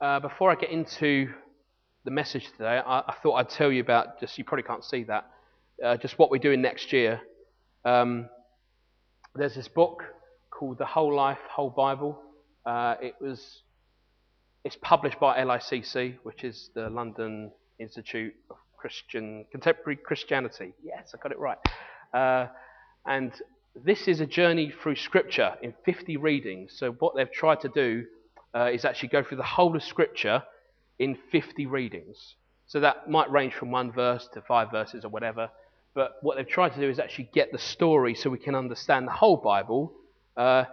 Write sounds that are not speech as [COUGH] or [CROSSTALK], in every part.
Uh, before I get into the message today, I, I, thought I'd tell you about just, you probably can't see that, uh, just what we're doing next year. Um, there's this book called The Whole Life, Whole Bible. Uh, it was, it's published by LICC, which is the London Institute of Christian, Contemporary Christianity. Yes, I got it right. Uh, and this is a journey through Scripture in 50 readings. So, what they've tried to do uh, is actually go through the whole of Scripture in 50 readings. So, that might range from one verse to five verses or whatever. But what they've tried to do is actually get the story so we can understand the whole Bible uh,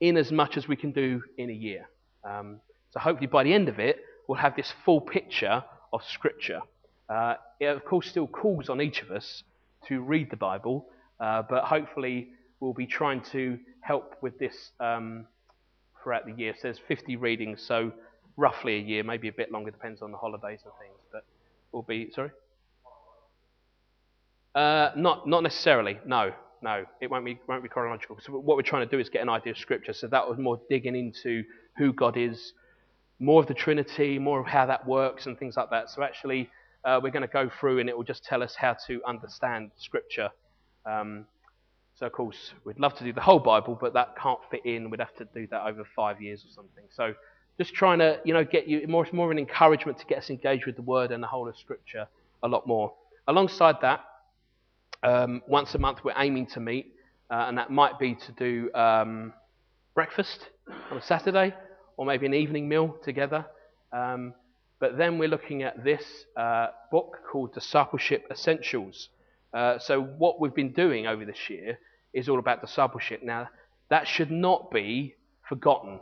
in as much as we can do in a year. Um, so, hopefully, by the end of it, we'll have this full picture of Scripture. Uh, it, of course, still calls on each of us to read the Bible, uh, but hopefully, we'll be trying to help with this um, throughout the year. So there's 50 readings, so roughly a year, maybe a bit longer, depends on the holidays and things. But we'll be sorry. Uh, not not necessarily. No, no, it won't be won't be chronological. So what we're trying to do is get an idea of Scripture. So that was more digging into who God is, more of the Trinity, more of how that works, and things like that. So actually, uh, we're going to go through, and it will just tell us how to understand Scripture. Um, so, of course, we'd love to do the whole Bible, but that can't fit in. We'd have to do that over five years or something. So, just trying to, you know, get you more, more of an encouragement to get us engaged with the Word and the whole of Scripture a lot more. Alongside that, um, once a month we're aiming to meet, uh, and that might be to do um, breakfast on a Saturday, or maybe an evening meal together. Um, but then we're looking at this uh, book called Discipleship Essentials. Uh, so what we've been doing over this year is all about discipleship. Now, that should not be forgotten.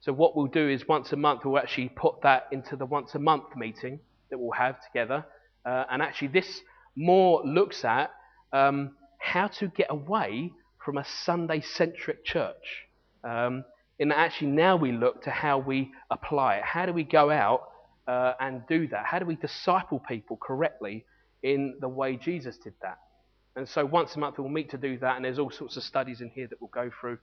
So, what we'll do is once a month, we'll actually put that into the once a month meeting that we'll have together. Uh, and actually, this more looks at um, how to get away from a Sunday centric church. Um, and actually, now we look to how we apply it. How do we go out uh, and do that? How do we disciple people correctly in the way Jesus did that? And so once a month we'll meet to do that, and there's all sorts of studies in here that we'll go through,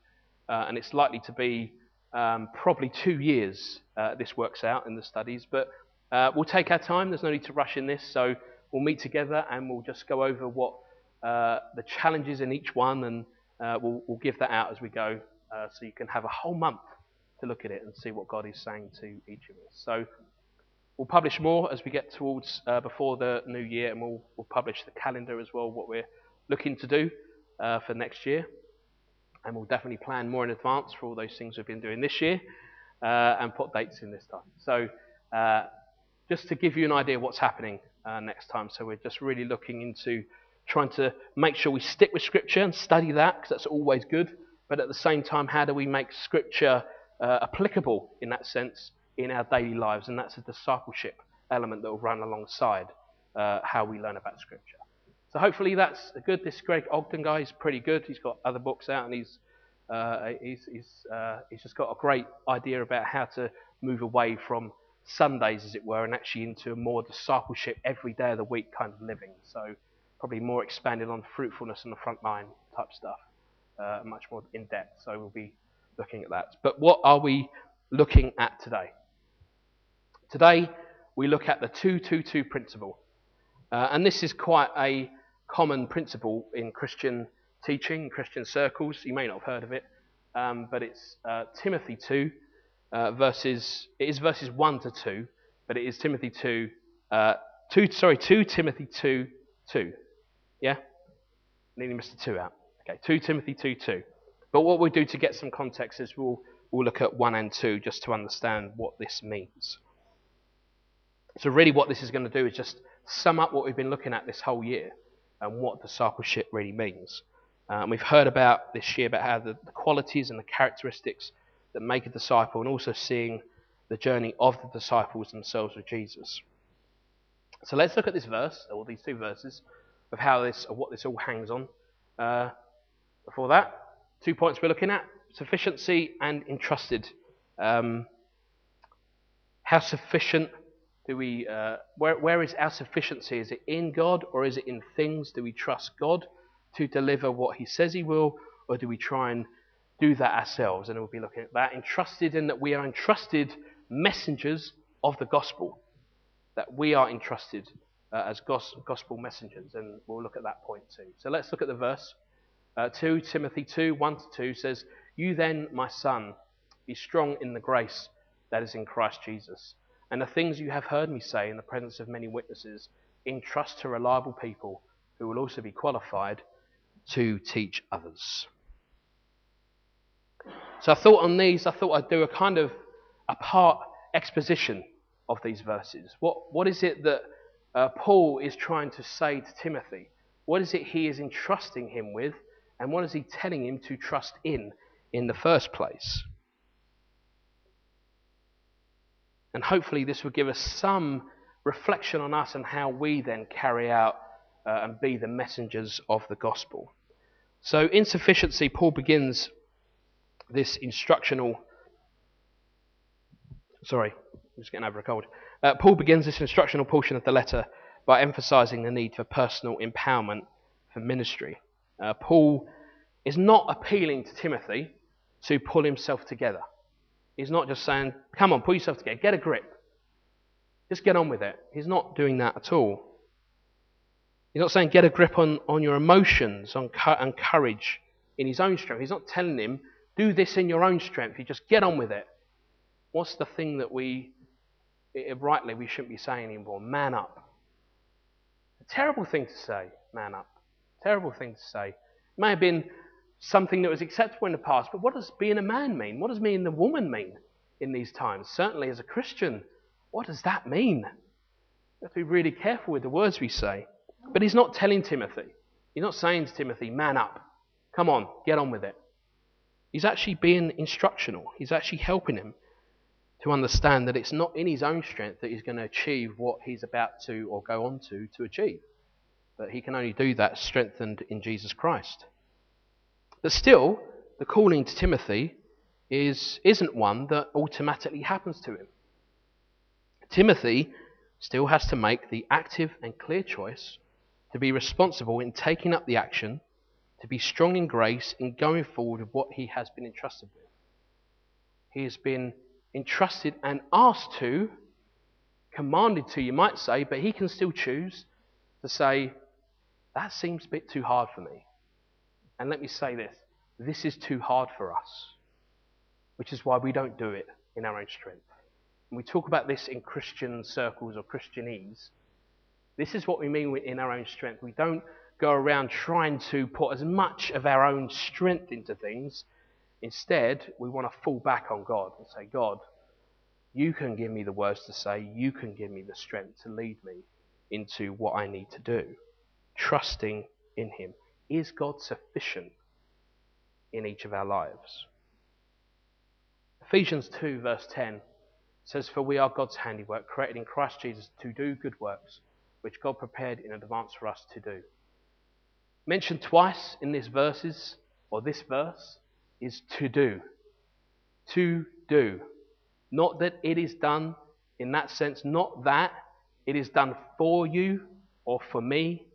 uh, and it's likely to be um, probably two years uh, this works out in the studies, but uh, we'll take our time. There's no need to rush in this, so we'll meet together and we'll just go over what uh, the challenges in each one, and uh, we'll, we'll, give that out as we go, uh, so you can have a whole month to look at it and see what God is saying to each of us. So we'll publish more as we get towards before the new year, and we'll, we'll publish the calendar as well, what we're looking to do uh, for next year. And we'll definitely plan more in advance for all those things we've been doing this year uh, and put dates in this time. So, uh, just to give you an idea of what's happening uh, next time. So, we're just really looking into trying to make sure we stick with Scripture and study that because that's always good. But at the same time, how do we make Scripture uh, applicable in that sense in our daily lives? And that's a discipleship element that will run alongside uh, how we learn about Scripture. So hopefully that's good. This Greg Ogden guy is pretty good. He's got other books out and he's, uh, he's, he's, uh, he's just got a great idea about how to move away from Sundays, as it were, and actually into a more discipleship every day of the week kind of living. So probably more expanded on fruitfulness and the front line type stuff, uh, much more in depth. So we'll be looking at that. But what are we looking at today? Today we look at the 222 principle. Uh, and this is quite a common principle in Christian teaching, Christian circles. You may not have heard of it, um, but it's uh, Timothy 2, uh, verses, it is verses 1 to 2, but it is Timothy 2, uh, 2 sorry, 2 Timothy 2, 2. Yeah? Nearly missed the 2 out. Okay, 2 Timothy 2, 2. But what we'll do to get some context is we'll, we'll look at 1 and 2 just to understand what this means. So, really, what this is going to do is just sum up what we've been looking at this whole year and what discipleship really means. Um, we've heard about this year about how the, the, qualities and the characteristics that make a disciple, and also seeing the journey of the disciples themselves with Jesus. So let's look at this verse, or these two verses, of how this, or what this all hangs on. Uh, before that, two points we're looking at: sufficiency and entrusted. Um, how sufficient do we, uh, where, where is our sufficiency? Is it in God or is it in things? Do we trust God to deliver what He says He will, or do we try and do that ourselves? And we'll be looking at that. Entrusted in that we are entrusted messengers of the gospel, that we are entrusted uh, as gospel messengers. And we'll look at that point too. So let's look at the verse. Uh, 2 Timothy 2 1 to 2 says, You then, my son, be strong in the grace that is in Christ Jesus. And the things you have heard me say in the presence of many witnesses, entrust to reliable people who will also be qualified to teach others. So I thought on these, I thought I'd do a kind of a part exposition of these verses. What, what is it that uh, Paul is trying to say to Timothy? What is it he is entrusting him with? And what is he telling him to trust in in the first place? And hopefully, this will give us some reflection on us and how we then carry out uh, and be the messengers of the gospel. So, insufficiency, Paul begins this instructional. Sorry, I'm just getting over a cold. Uh, Paul begins this instructional portion of the letter by emphasizing the need for personal empowerment for ministry. Uh, Paul is not appealing to Timothy to pull himself together. He's not just saying, come on, pull yourself together, get a grip. Just get on with it. He's not doing that at all. He's not saying get a grip on, on your emotions on, and courage in his own strength. He's not telling him, do this in your own strength. You just get on with it. What's the thing that we, rightly, we shouldn't be saying anymore? Man up. A terrible thing to say, man up. Terrible thing to say. It may have been something that was acceptable in the past, but what does being a man mean? What does being a woman mean in these times? Certainly as a Christian, what does that mean? We have to be really careful with the words we say. But he's not telling Timothy. He's not saying to Timothy, man up. Come on, get on with it. He's actually being instructional. He's actually helping him to understand that it's not in his own strength that he's going to achieve what he's about to or go on to to achieve. But he can only do that strengthened in Jesus Christ. But still, the calling to Timothy is, isn't one that automatically happens to him. Timothy still has to make the active and clear choice to be responsible in taking up the action, to be strong in grace in going forward with what he has been entrusted with. He has been entrusted and asked to, commanded to, you might say, but he can still choose to say, that seems a bit too hard for me. And let me say this this is too hard for us, which is why we don't do it in our own strength. And we talk about this in Christian circles or Christianese this is what we mean in our own strength. We don't go around trying to put as much of our own strength into things. Instead, we want to fall back on God and say, God, you can give me the words to say. You can give me the strength to lead me into what I need to do. Trusting in Him. Is God sufficient in each of our lives? Ephesians 2, verse 10 says, For we are God's handiwork, created in Christ Jesus to do good works which God prepared in advance for us to do. Mentioned twice in these verses, or this verse, is to do. To do. Not that it is done in that sense, not that it is done for you or for me.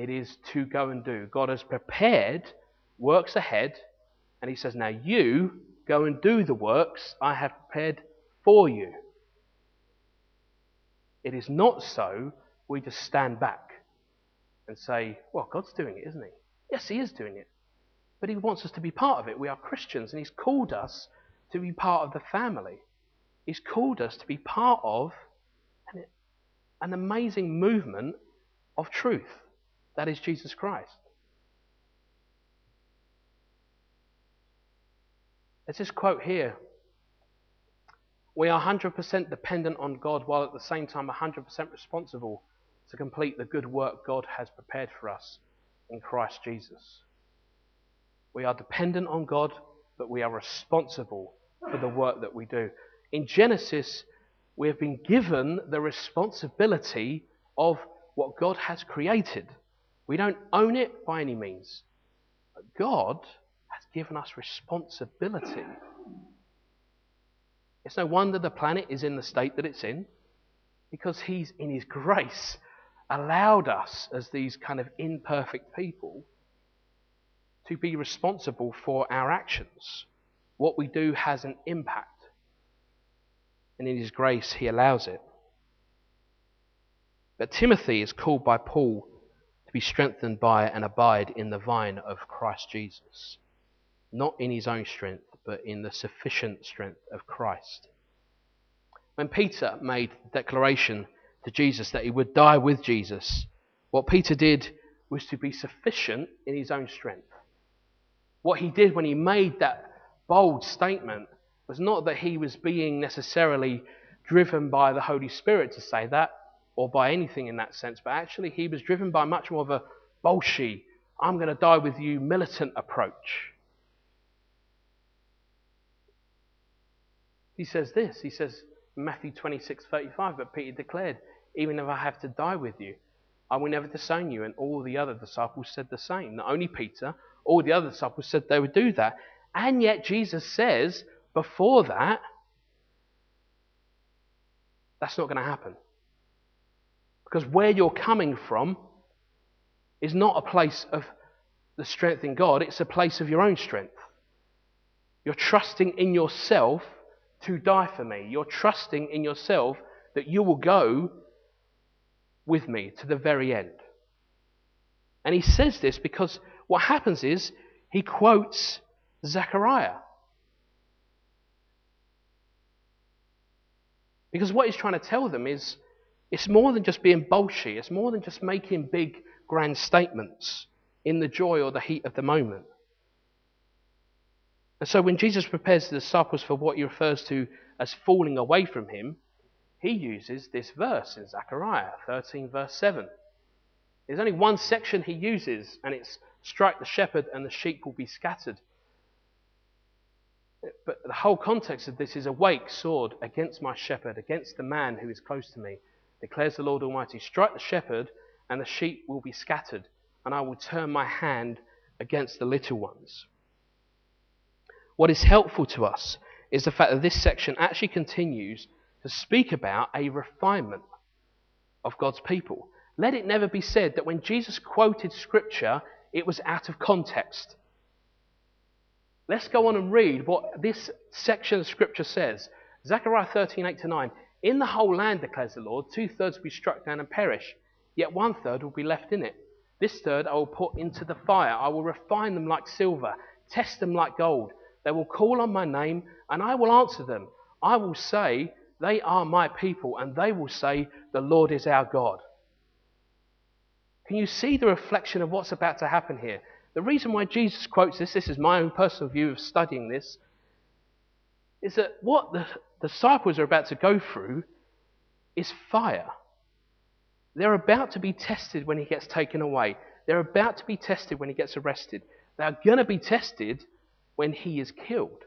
It is to go and do. God has prepared works ahead, and He says, Now you go and do the works I have prepared for you. It is not so we just stand back and say, well, God's doing it, isn't He? Yes, He is doing it. But He wants us to be part of it. We are Christians, and He's called us to be part of the family. He's called us to be part of an, amazing movement of truth. That is Jesus Christ. There's this quote here. We are 100% dependent on God while at the same time 100% responsible to complete the good work God has prepared for us in Christ Jesus. We are dependent on God, but we are responsible for the work that we do. In Genesis, we have been given the responsibility of what God has created. We don't own it by any means. But God has given us responsibility. It's no wonder the planet is in the state that it's in, because He's in His grace allowed us, as these kind of imperfect people, to be responsible for our actions. What we do has an impact. and in his grace he allows it. But Timothy is called by Paul to be strengthened by and abide in the vine of Christ Jesus, not in his own strength, but in the sufficient strength of Christ. When Peter made the declaration to Jesus that he would die with Jesus, what Peter did was to be sufficient in his own strength. What he did when he made that bold statement was not that he was being necessarily driven by the Holy Spirit to say that or by anything in that sense, but actually he was driven by much more of a oh, bolshy, I'm going to die with you militant approach. He says this, he says, Matthew 26, 35, but Peter declared, Even if I have to die with you, I will never disown you. And all the other disciples said the same. Not only Peter, all the other disciples said they would do that. And yet Jesus says, before that, that's not going to happen. Because where you're coming from is not a place of the strength in God, it's a place of your own strength. You're trusting in yourself to die for me. You're trusting in yourself that you will go with me to the very end. And he says this because what happens is he quotes Zechariah. Because what he's trying to tell them is it's more than just being bolshy, it's more than just making big, grand statements in the joy or the heat of the moment. And so when Jesus prepares the disciples for what he refers to as falling away from him, he uses this verse in Zechariah 13, verse 7. There's only one section he uses, and it's strike the shepherd and the sheep will be scattered. But the whole context of this is awake, sword, against my shepherd, against the man who is close to me, declares the Lord Almighty. Strike the shepherd, and the sheep will be scattered, and I will turn my hand against the little ones. What is helpful to us is the fact that this section actually continues to speak about a refinement of God's people. Let it never be said that when Jesus quoted Scripture, it was out of context. Let's go on and read what this section of Scripture says. Zechariah 13, 8 to 9. In the whole land, declares the Lord, two thirds will be struck down and perish, yet one third will be left in it. This third I will put into the fire. I will refine them like silver, test them like gold. They will call on my name, and I will answer them. I will say, they are my people, and they will say, The Lord is our God. Can you see the reflection of what's about to happen here? The reason why Jesus quotes this, this is my own personal view of studying this, is that what the disciples are about to go through is fire. They're about to be tested when he gets taken away. They're about to be tested when he gets arrested. They're going to be tested when he is killed.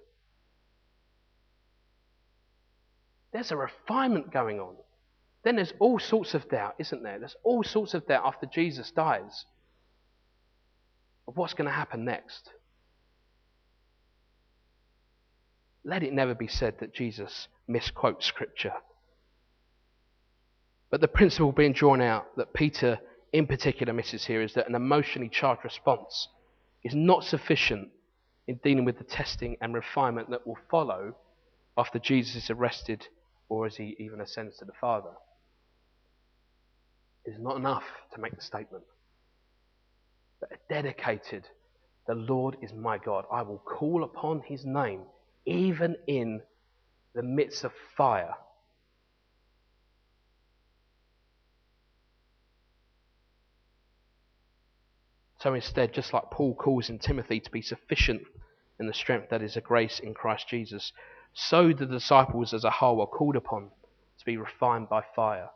there's a refinement going on. Then there's all sorts of doubt, isn't there? There's all sorts of doubt after Jesus dies of what's going to happen next. Let it never be said that Jesus misquotes Scripture. But the principle being drawn out that Peter in particular misses here is that an emotionally charged response is not sufficient in dealing with the testing and refinement that will follow after Jesus is arrested or as he even ascends to the Father, is not enough to make the statement. But a dedicated, the Lord is my God. I will call upon his name even in the midst of fire. So instead, just like Paul calls in Timothy to be sufficient in the strength that is a grace in Christ Jesus, so the disciples as a whole are called upon to be refined by fire.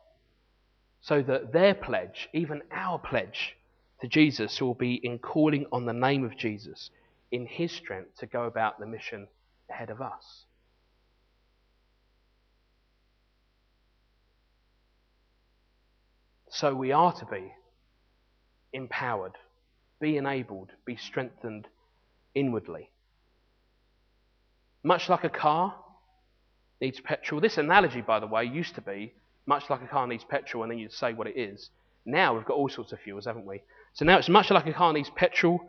So that their pledge, even our pledge to Jesus, will be in calling on the name of Jesus in his strength to go about the mission ahead of us. So we are to be empowered, be enabled, be strengthened inwardly. Much like a car needs petrol. This analogy, by the way, used to be much like a car needs petrol, and then you'd say what it is. Now we've got all sorts of fuels, haven't we? So now it's much like a car needs petrol,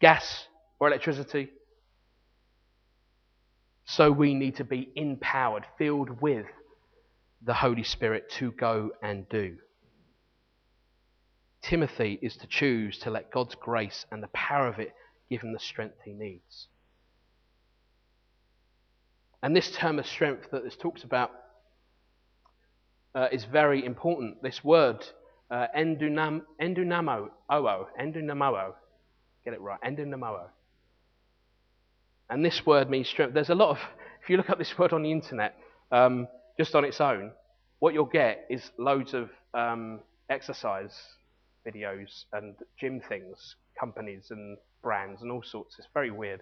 gas, or electricity. So we need to be empowered, filled with the Holy Spirit to go and do. Timothy is to choose to let God's grace and the power of it give him the strength he needs. And this term of strength that this talks about uh, is very important. This word, uh, endunam, endunamo, oo, get it right, endunamo. And this word means strength. There's a lot of, if you look up this word on the internet, um, just on its own, what you'll get is loads of um, exercise videos and gym things, companies and brands and all sorts. It's very weird.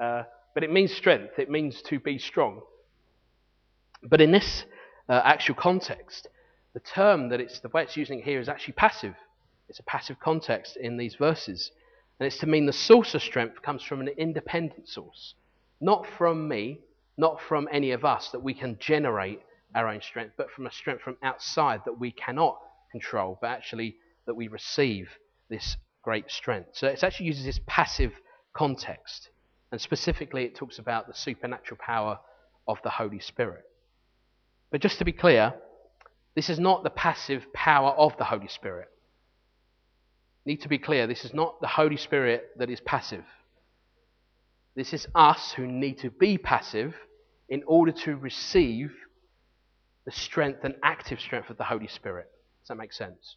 Uh, but it means strength, it means to be strong. But in this uh, actual context, the term that it's the way it's using here is actually passive. It's a passive context in these verses. And it's to mean the source of strength comes from an independent source, not from me, not from any of us that we can generate our own strength, but from a strength from outside that we cannot control, but actually that we receive this great strength. So it actually uses this passive context. And specifically, it talks about the supernatural power of the Holy Spirit. But just to be clear, this is not the passive power of the Holy Spirit. Need to be clear, this is not the Holy Spirit that is passive. This is us who need to be passive in order to receive the strength and active strength of the Holy Spirit. Does that make sense?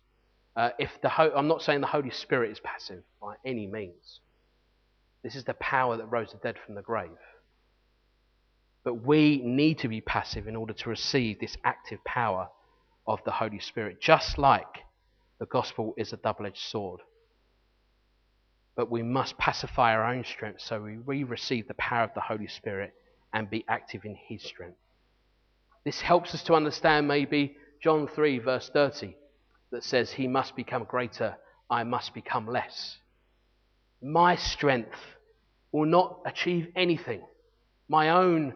Uh, if the Ho- I'm not saying the Holy Spirit is passive by any means. This is the power that rose the dead from the grave. But we need to be passive in order to receive this active power of the Holy Spirit, just like the gospel is a double edged sword. But we must pacify our own strength so we receive the power of the Holy Spirit and be active in His strength. This helps us to understand maybe John 3, verse 30 that says, He must become greater, I must become less. My strength will not achieve anything. My own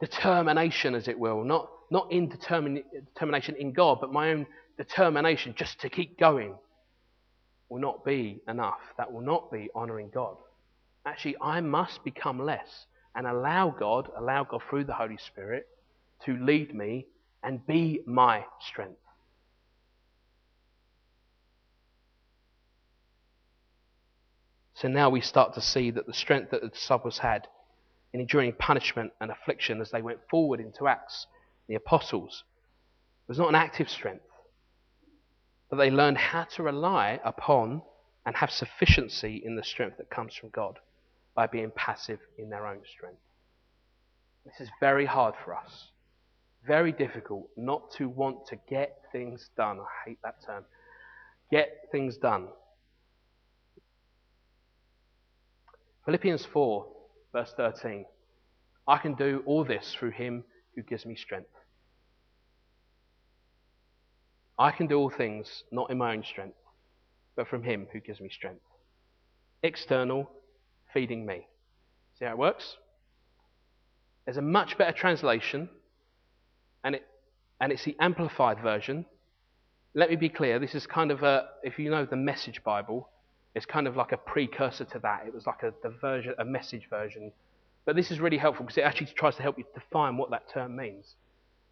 determination, as it will, not, not in determin- determination in God, but my own determination just to keep going, will not be enough. That will not be honoring God. Actually, I must become less and allow God, allow God through the Holy Spirit to lead me and be my strength. So now we start to see that the strength that the disciples had in enduring punishment and affliction as they went forward into Acts, the apostles, was not an active strength, but they learned how to rely upon and have sufficiency in the strength that comes from God by being passive in their own strength. This is very hard for us. Very difficult not to want to get things done. I hate that term. Get things done. Philippians 4, verse 13. I can do all this through him who gives me strength. I can do all things not in my own strength, but from him who gives me strength. External, feeding me. See how it works? There's a much better translation, and, it, and it's the amplified version. Let me be clear this is kind of a, if you know the Message Bible, it's kind of like a precursor to that. It was like a, the version, a message version. But this is really helpful because it actually tries to help you define what that term means.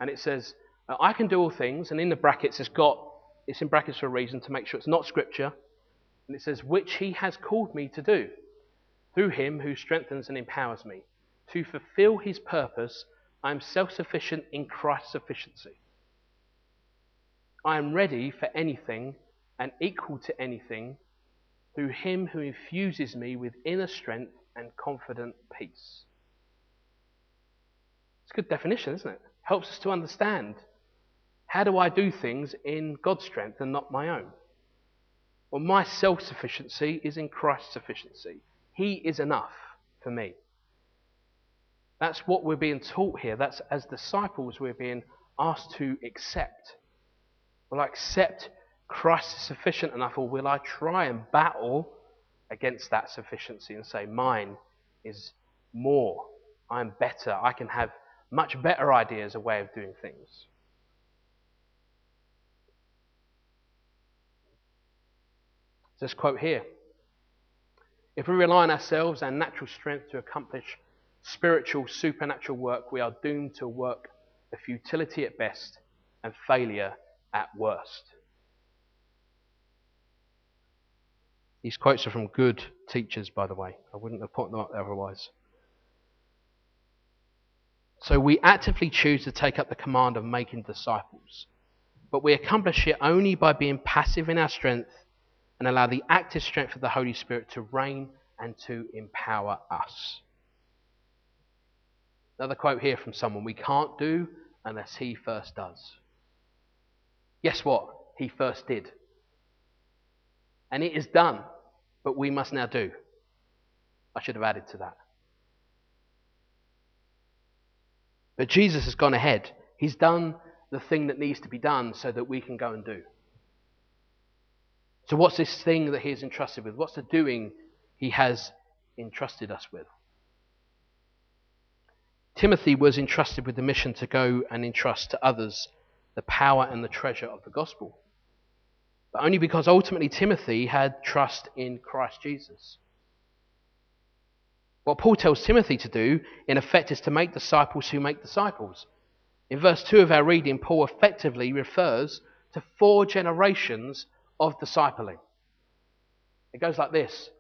And it says, Uh, I can do all things, and in the brackets it's got, it's in brackets for a reason to make sure it's not scripture. And it says, which he has called me to do, through him who strengthens and empowers me. To fulfill his purpose, I am self sufficient in Christ's sufficiency. I am ready for anything and equal to anything through him who infuses me with inner strength and confident peace. It's a good definition, isn't it? Helps us to understand how do I do things in God's strength and not my own? Well, my self sufficiency is in Christ's sufficiency. He is enough for me. That's what we're being taught here. That's as disciples we're being asked to accept. Will I accept Christ is sufficient enough, or will I try and battle against that sufficiency and say, mine is more, I'm better, I can have much better ideas, a way of doing things? This quote here If we rely on ourselves and natural strength to accomplish spiritual, supernatural work, we are doomed to work the futility at best and failure at worst. These quotes are from good teachers, by the way. I wouldn't have put them up otherwise. So we actively choose to take up the command of making disciples. But we accomplish it only by being passive in our strength and allow the active strength of the Holy Spirit to reign and to empower us. Another quote here from someone we can't do unless he first does. Guess what? He first did. And it is done, but we must now do. I should have added to that. But Jesus has gone ahead. He's done the thing that needs to be done so that we can go and do. So, what's this thing that He is entrusted with? What's the doing He has entrusted us with? Timothy was entrusted with the mission to go and entrust to others the power and the treasure of the gospel. But only because ultimately Timothy had trust in Christ Jesus. What Paul tells Timothy to do, in effect, is to make disciples who make disciples. In verse 2 of our reading, Paul effectively refers to four generations of discipling. It goes like this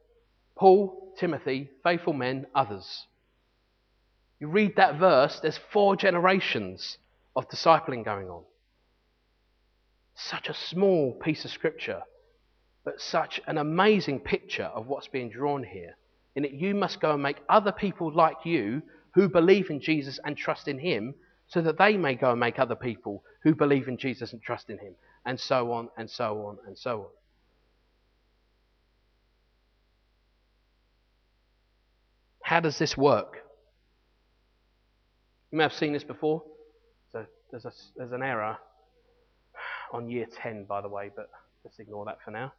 Paul, Timothy, faithful men, others. You read that verse, there's four generations of discipling going on. Such a small piece of scripture, but such an amazing picture of what's being drawn here. In that you must go and make other people like you who believe in Jesus and trust in Him, so that they may go and make other people who believe in Jesus and trust in Him, and so on and so on and so on. How does this work? You may have seen this before. So there's, a, there's an error on year 10, by the way, but let's ignore that for now.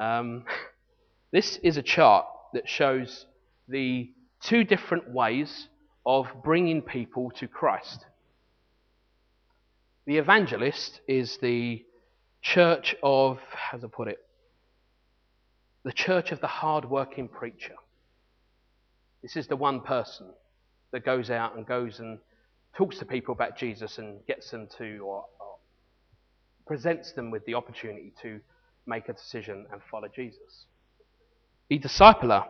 Um, [LAUGHS] this is a chart that shows the two different ways of bringing people to Christ. The evangelist is the church of, how I put it? The church of the hard-working preacher. This is the one person that goes out and goes and talks to people about Jesus and gets them to, or, or presents them with the opportunity to make a decision and follow Jesus. The discipler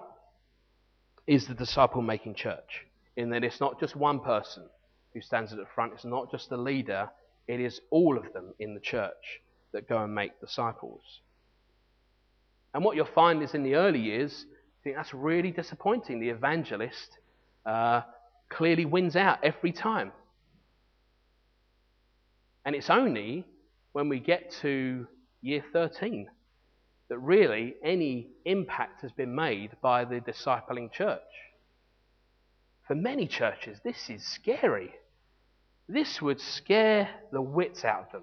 is the disciple making church, in that it's not just one person who stands at the front, it's not just the leader, it is all of them in the church that go and make disciples. And what you'll find is in the early years, I think that's really disappointing. The evangelist uh, clearly wins out every time. And it's only when we get to year 13 that really any impact has been made by the discipling church. For many churches, this is scary. This would scare the wits out of them.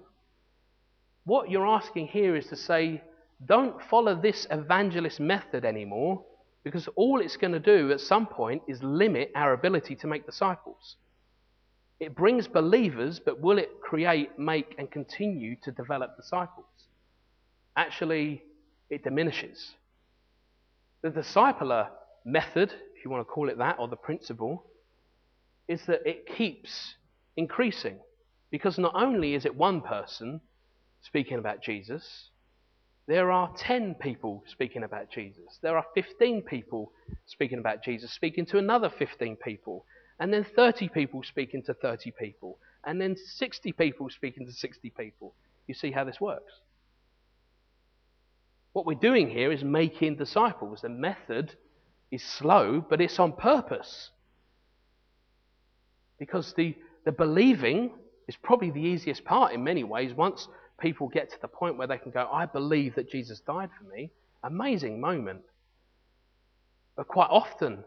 What you're asking here is to say, don't follow this evangelist method anymore, because all it's going to do at some point is limit our ability to make disciples. It brings believers, but will it create, make, and continue to develop disciples? Actually, it diminishes. The discipler method, if you want to call it that, or the principle, is that it keeps increasing. Because not only is it one person speaking about Jesus, there are 10 people speaking about Jesus. There are 15 people speaking about Jesus, speaking to another 15 people. And then 30 people speaking to 30 people. And then 60 people speaking to 60 people. You see how this works? What we're doing here is making disciples. The method is slow, but it's on purpose. Because the, the believing is probably the easiest part in many ways. Once people get to the point where they can go, I believe that Jesus died for me, amazing moment. But quite often,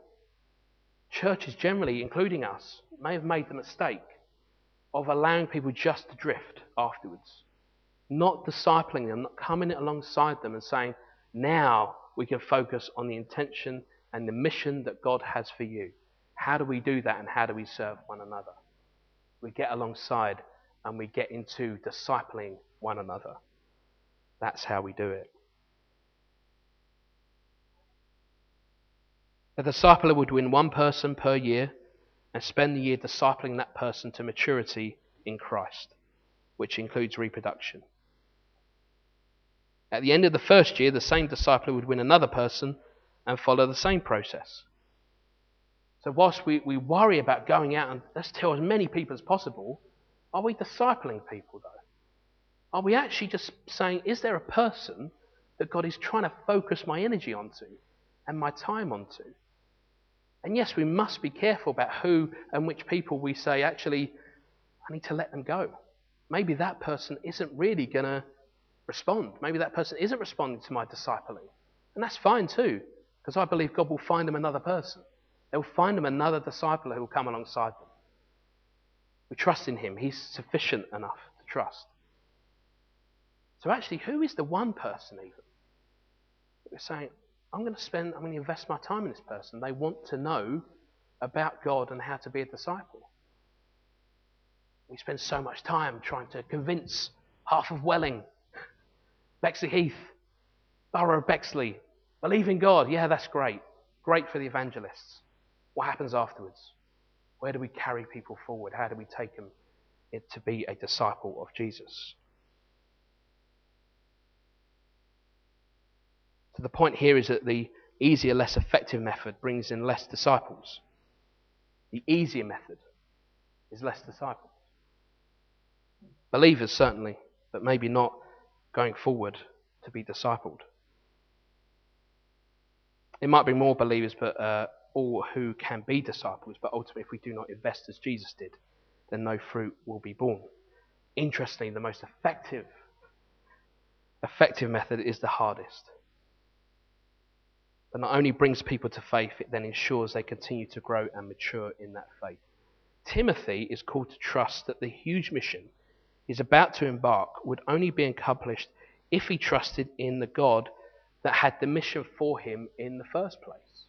churches generally, including us, may have made the mistake of allowing people just to drift afterwards not discipling them, not coming alongside them and saying, now we can focus on the intention and the mission that God has for you. How do we do that and how do we serve one another? We get alongside and we get into discipling one another. That's how we do it. A discipler would win one person per year and spend the year discipling that person to maturity in Christ. which includes reproduction. At the end of the first year, the same discipler would win another person and follow the same process. So, whilst we, we worry about going out and let's tell as many people as possible, are we discipling people though? Are we actually just saying, is there a person that God is trying to focus my energy onto and my time onto? And yes, we must be careful about who and which people we say, actually, I need to let them go. Maybe that person isn't really going to respond. Maybe that person isn't responding to my discipling. And that's fine too, because I believe God will find them another person. They'll find them another disciple who will come alongside them. We trust in Him. He's sufficient enough to trust. So actually, who is the one person even? We're saying, I'm going to spend, I'm going to invest my time in this person. They want to know about God and how to be a disciple. We spend so much time trying to convince half of Welling, Bexleyheath, Borough of Bexley, believe in God. Yeah, that's great. Great for the evangelists. What happens afterwards? Where do we carry people forward? How do we take them to be a disciple of Jesus? So the point here is that the easier, less effective method brings in less disciples. The easier method is less disciples. Believers, certainly, but maybe not going forward to be discipled. It might be more believers, but uh, all who can be disciples, but ultimately, if we do not invest as Jesus did, then no fruit will be born. Interestingly, the most effective effective method is the hardest that not only brings people to faith, it then ensures they continue to grow and mature in that faith. Timothy is called to trust that the huge mission he's about to embark would only be accomplished if he trusted in the God that had the mission for him in the first place.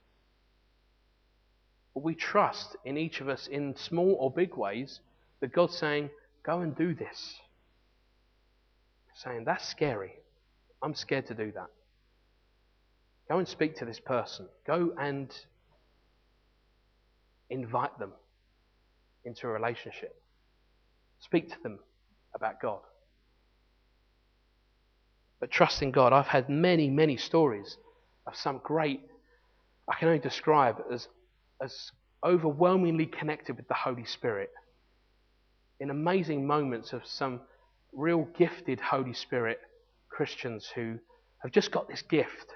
But we trust in each of us in small or big ways that God's saying, Go and do this. Saying, That's scary. I'm scared to do that. Go and speak to this person. Go and invite them into a relationship. Speak to them about God. But trust in God. I've had many, many stories of some great, I can only describe as, as overwhelmingly connected with the Holy Spirit. In amazing moments of some real gifted Holy Spirit Christians who have just got this gift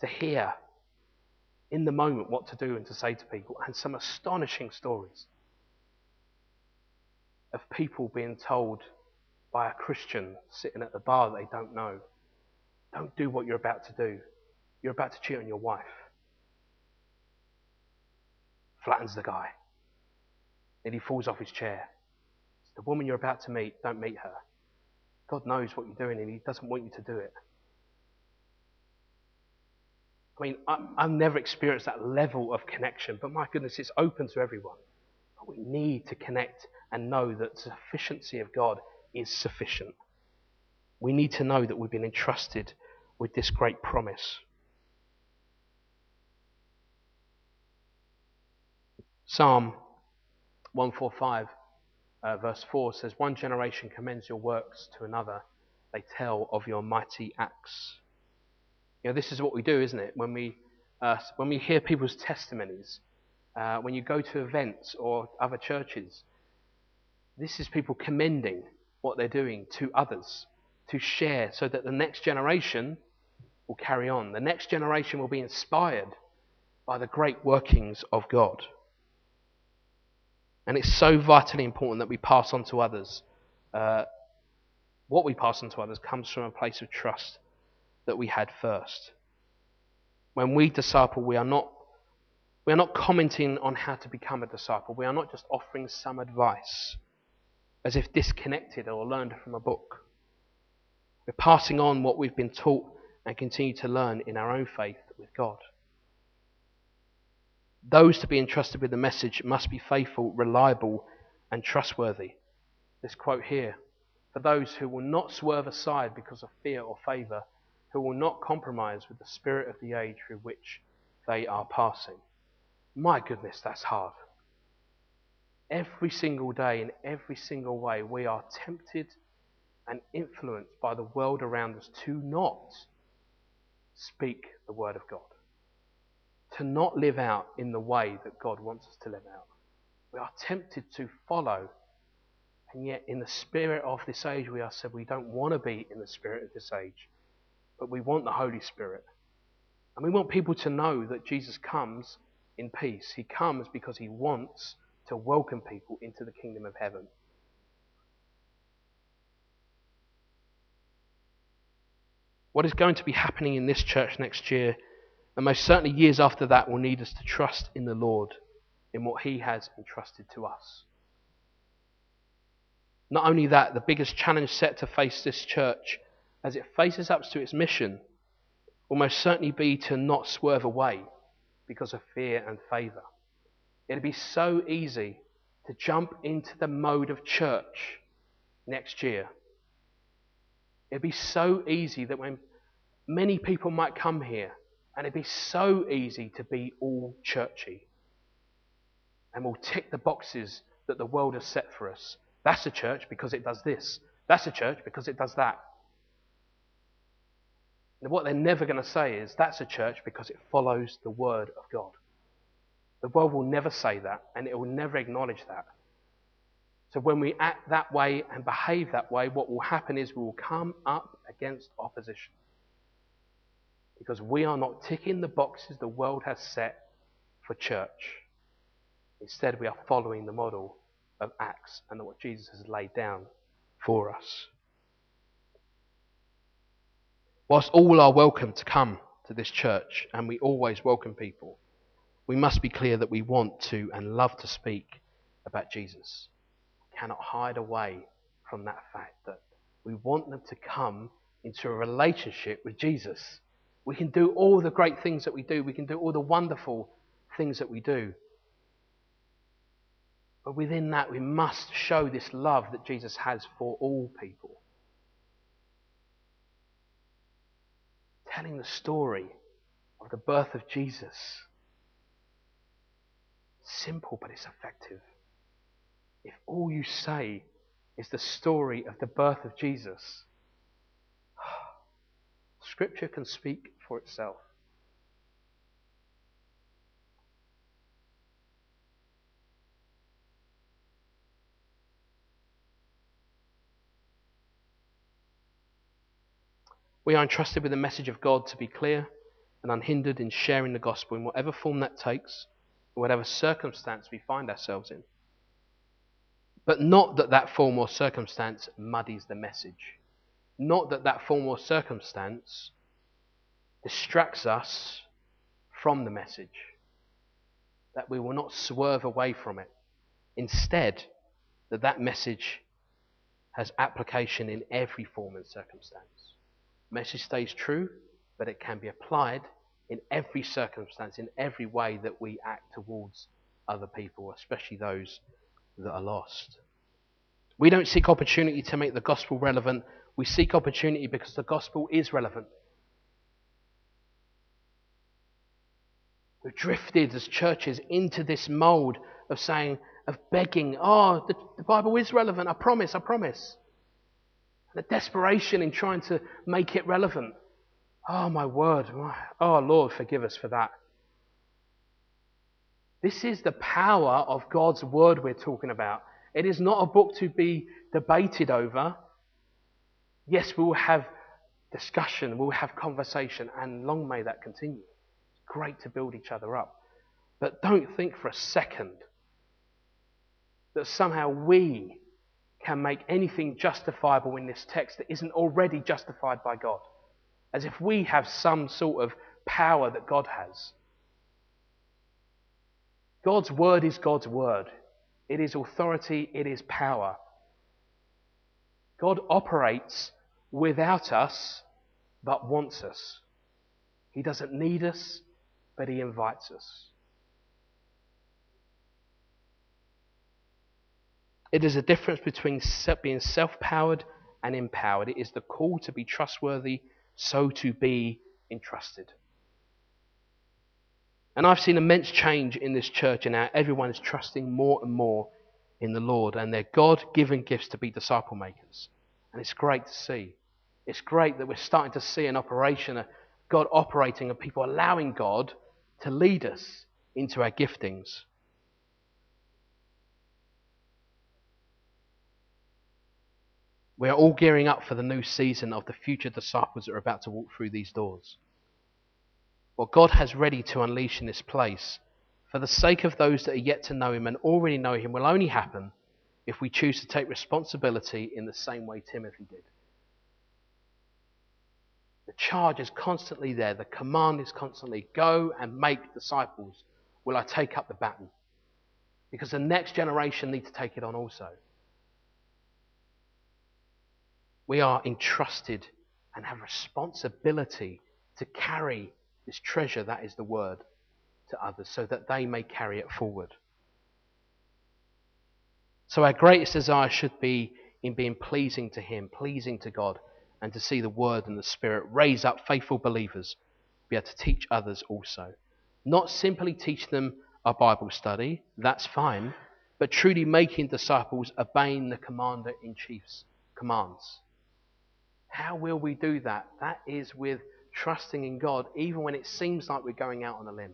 to hear in the moment what to do and to say to people, and some astonishing stories of people being told by a Christian sitting at the bar they don't know, don't do what you're about to do. You're about to cheat on your wife. Flattens the guy. Then he falls off his chair. the woman you're about to meet, don't meet her. God knows what you're doing and he doesn't want you to do it. I mean, I, have never experienced that level of connection, but my goodness, it's open to everyone. But we need to connect and know that the sufficiency of God is sufficient. We need to know that we've been entrusted with this great promise. Psalm 145, uh, verse 4 says, One generation commends your works to another, they tell of your mighty acts. Know, this is what we do, isn't it? When we, uh, when we hear people's testimonies, uh, when you go to events or other churches, this is people commending what they're doing to others to share so that the next generation will carry on. The next generation will be inspired by the great workings of God. And it's so vitally important that we pass on to others. Uh, what we pass on to others comes from a place of trust that we had first. When we disciple, we are not we are not commenting on how to become a disciple. We are not just offering some advice as if disconnected or learned from a book. We're passing on what we've been taught and continue to learn in our own faith with God. Those to be entrusted with the message must be faithful, reliable, and trustworthy. This quote here for those who will not swerve aside because of fear or favour, who will not compromise with the spirit of the age through which they are passing. My goodness, that's hard. Every single day, in every single way, we are tempted and influenced by the world around us to not speak the word of God, to not live out in the way that God wants us to live out. We are tempted to follow, and yet in the spirit of this age, we are said we don't want to be in the spirit of this age, but we want the Holy Spirit. And we want people to know that Jesus comes in peace. He comes because he wants to welcome people into the kingdom of heaven. What is going to be happening in this church next year, and most certainly years after that, will need us to trust in the Lord, in what He has entrusted to us. Not only that, the biggest challenge set to face this church as it faces up to its mission will most certainly be to not swerve away because of fear and favour. It'd be so easy to jump into the mode of church next year It'd be so easy that when many people might come here, and it'd be so easy to be all churchy. And we'll tick the boxes that the world has set for us. That's a church because it does this. That's a church because it does that. And what they're never going to say is that's a church because it follows the word of God. The world will never say that, and it will never acknowledge that. So when we act that way and behave that way, what will happen is we will come up against opposition. Because we are not ticking the boxes the world has set for church. Instead, we are following the model of Acts and what Jesus has laid down for us. Whilst all are welcome to come to this church, and we always welcome people, we must be clear that we want to and love to speak about Jesus We cannot hide away from that fact that we want them to come into a relationship with Jesus. We can do all the great things that we do, we can do all the wonderful things that we do. But within that, we must show this love that Jesus has for all people. Telling the story of the birth of Jesus. Simple, but it's effective if all you say is the story of the birth of Jesus, [SIGHS] Scripture can speak for itself. We are entrusted with the message of God to be clear and unhindered in sharing the gospel in whatever form that takes, whatever circumstance we find ourselves in. But not that that form or circumstance muddies the message. Not that that form or circumstance distracts us from the message. That we will not swerve away from it. Instead, that that message has application in every form and circumstance. Message stays true, but it can be applied in every circumstance, in every way that we act towards other people, especially those that are lost. We don't seek opportunity to make the gospel relevant. We seek opportunity because the gospel is relevant. We've drifted as churches into this mold of saying, of begging, oh, the, the Bible is relevant, I promise, I promise. The desperation in trying to make it relevant. Oh, my word. Oh, Lord, forgive us for that. This is the power of God's word we're talking about. It is not a book to be debated over. Yes, we will have discussion, we will have conversation, and long may that continue. It's great to build each other up. But don't think for a second that somehow we can make anything justifiable in this text that isn't already justified by God. As if we have some sort of power that God has. God's word is God's word. It is authority, it is power. God operates without us, but wants us. He doesn't need us, but He invites us. It is a difference between being self powered and empowered. It is the call to be trustworthy, so to be entrusted. And I've seen immense change in this church, and now everyone is trusting more and more in the Lord and their God given gifts to be disciple makers And it's great to see. It's great that we're starting to see an operation, a God operating, and people allowing God to lead us into our giftings. We are all gearing up for the new season of the future disciples that are about to walk through these doors. What God has ready to unleash in this place, for the sake of those that are yet to know Him and already know Him, will only happen if we choose to take responsibility in the same way Timothy did. The charge is constantly there, the command is constantly go and make disciples. Will I take up the baton? Because the next generation need to take it on also. We are entrusted and have responsibility to carry this treasure that is the word to others so that they may carry it forward. So our greatest desire should be in being pleasing to Him, pleasing to God, and to see the Word and the Spirit raise up faithful believers, be able to teach others also. Not simply teach them a Bible study, that's fine, but truly making disciples obeying the commander in chief's commands. How will we do that? That is with trusting in God, even when it seems like we're going out on a limb,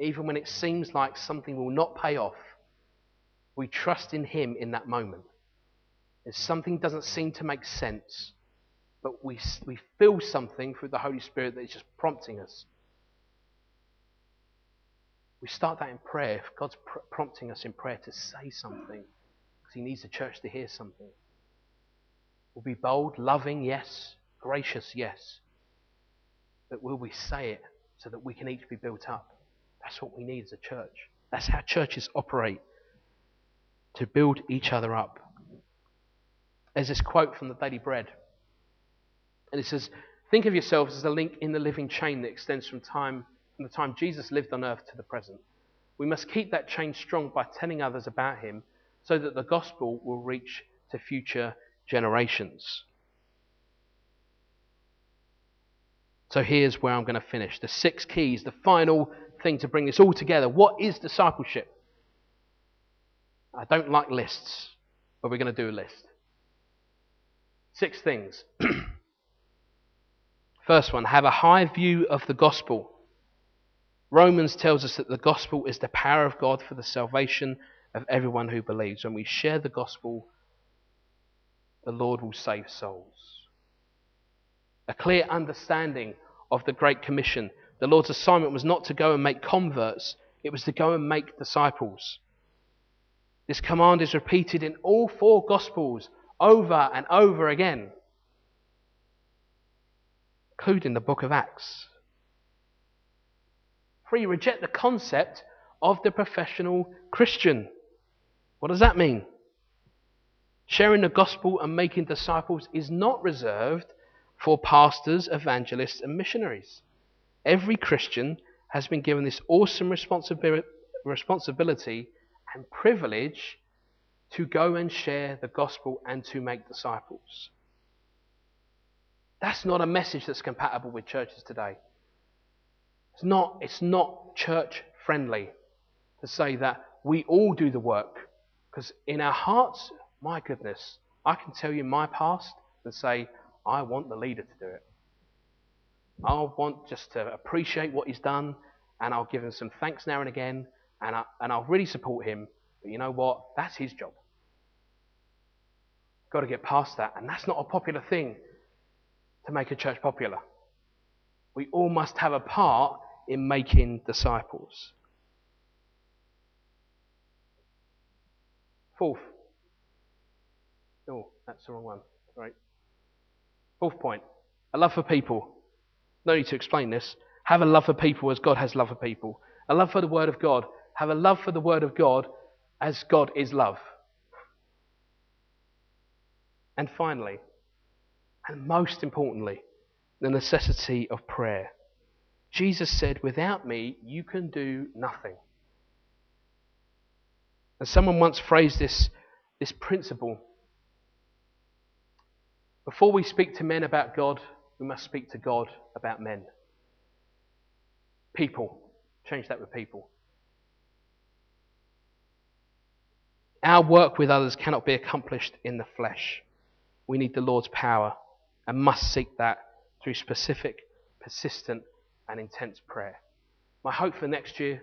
even when it seems like something will not pay off. We trust in Him in that moment. If something doesn't seem to make sense, but we, we feel something through the Holy Spirit that is just prompting us. We start that in prayer. If God's pr- prompting us in prayer to say something, because He needs the church to hear something. We'll be bold, loving, yes. Gracious, yes. But will we say it so that we can each be built up? That's what we need as a church. That's how churches operate to build each other up. There's this quote from the Daily Bread and it says, Think of yourselves as a link in the living chain that extends from time from the time Jesus lived on earth to the present. We must keep that chain strong by telling others about him so that the gospel will reach to future generations. So here's where I'm going to finish. The six keys, the final thing to bring this all together. What is discipleship? I don't like lists, but we're going to do a list. Six things. [CLEARS THROAT] First one, have a high view of the gospel. Romans tells us that the gospel is the power of God for the salvation of everyone who believes. When we share the gospel, the Lord will save souls. A clear understanding of the Great Commission. The Lord's assignment was not to go and make converts, it was to go and make disciples. This command is repeated in all four Gospels over and over again including the book of Acts. Three, reject the concept of the professional Christian. What does that mean? Sharing the gospel and making disciples is not reserved for pastors, evangelists, and missionaries. Every Christian has been given this awesome responsibility and privilege to go and share the gospel and to make disciples. That's not a message that's compatible with churches today. It's not, it's not church friendly to say that we all do the work. Because in our hearts, my goodness, I can tell you my past and say, I want the leader to do it. I want just to appreciate what he's done, and I'll give him some thanks now and again, and, I, and I'll really support him. But you know what? That's his job. Got to get past that, and that's not a popular thing to make a church popular. We all must have a part in making disciples. Fourth. That's the wrong one. Right. Fourth point. A love for people. No need to explain this. Have a love for people as God has love for people. A love for the Word of God. Have a love for the Word of God as God is love. And finally, and most importantly, the necessity of prayer. Jesus said, Without me, you can do nothing. And someone once phrased this, this principle before we speak to men about God, we must speak to God about men. People. Change that with people. Our work with others cannot be accomplished in the flesh. We need the Lord's power and must seek that through specific, persistent, and intense prayer. My hope for next year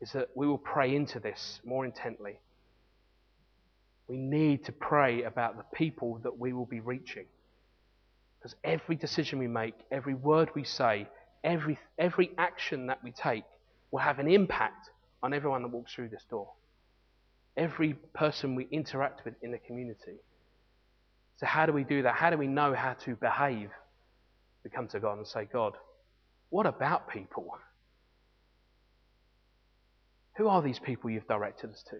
is that we will pray into this more intently. We need to pray about the people that we will be reaching. Because every decision we make, every word we say, every, every action that we take will have an impact on everyone that walks through this door. Every person we interact with in the community. So, how do we do that? How do we know how to behave? We come to God and say, God, what about people? Who are these people you've directed us to?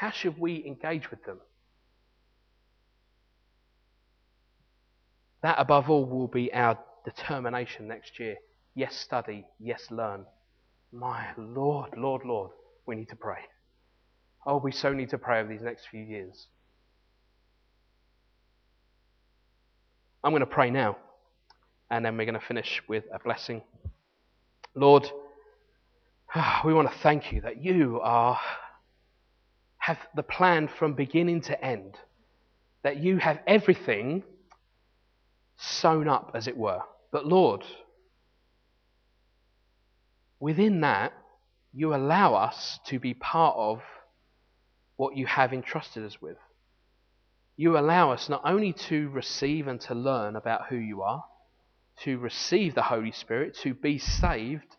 How should we engage with them? That, above all, will be our determination next year. Yes, study. Yes, learn. My Lord, Lord, Lord, we need to pray. Oh, we so need to pray over these next few years. I'm going to pray now, and then we're going to finish with a blessing. Lord, [SIGHS] we want to thank you that you are have the plan from beginning to end. That you have everything sewn up, as it were. But Lord, within that, you allow us to be part of what you have entrusted us with. You allow us not only to receive and to learn about who you are, to receive the Holy Spirit, to be saved,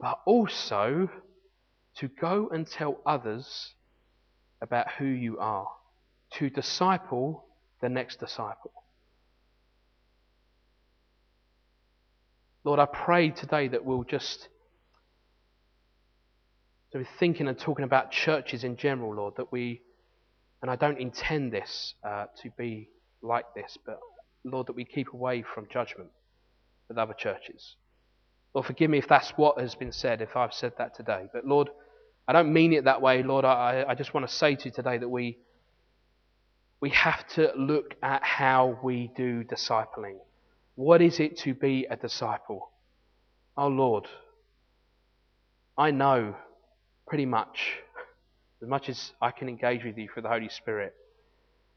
but also to go and tell others about who you are, to disciple the next disciple. Lord, I pray today that we'll just so we're thinking and talking about churches in general, Lord, that we, and I don't intend this uh, to be like this, but Lord, that we keep away from judgment with other churches. Lord, forgive me if that's what has been said, if I've said that today. But Lord, I don't mean it that way, Lord. I, I just want to say to you today that we, we have to look at how we do discipling. What is it to be a disciple? Oh, Lord, I know pretty much, as much as I can engage with you through the Holy Spirit,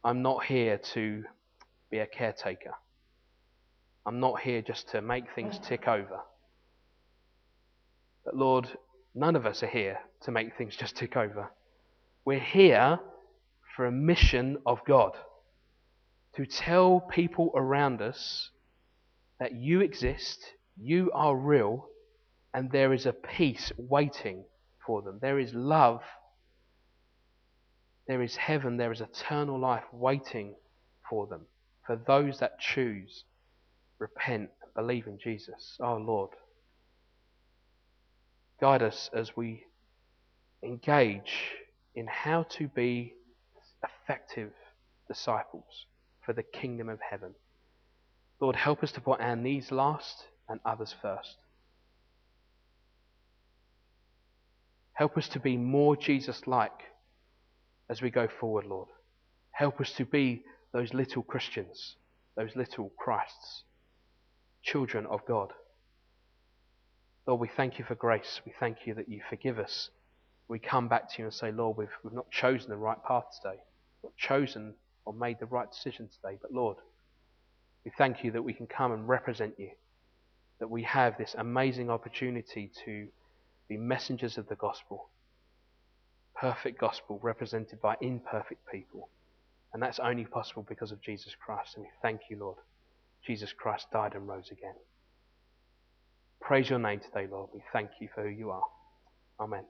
I'm not here to be a caretaker. I'm not here just to make things tick over. But Lord, none of us are here to make things just tick over. We're here for a mission of God to tell people around us that you exist, you are real, and there is a peace waiting for them. There is love. There is heaven. There is eternal life waiting for them. For those that choose, repent, and believe in Jesus, our Lord. Guide us as we engage in how to be effective disciples for the kingdom of heaven. Lord, help us to put our needs last and others first. Help us to be more Jesus like as we go forward, Lord. Help us to be those little Christians, those little Christs, children of God. Lord, we thank you for grace. We thank you that you forgive us. We come back to you and say, Lord, we've, we've not chosen the right path today, not chosen or made the right decision today, but Lord, we thank you that we can come and represent you, that we have this amazing opportunity to be messengers of the gospel. Perfect gospel represented by imperfect people. And that's only possible because of Jesus Christ. And we thank you, Lord. Jesus Christ died and rose again. Praise your name today, Lord. We thank you for who you are. Amen.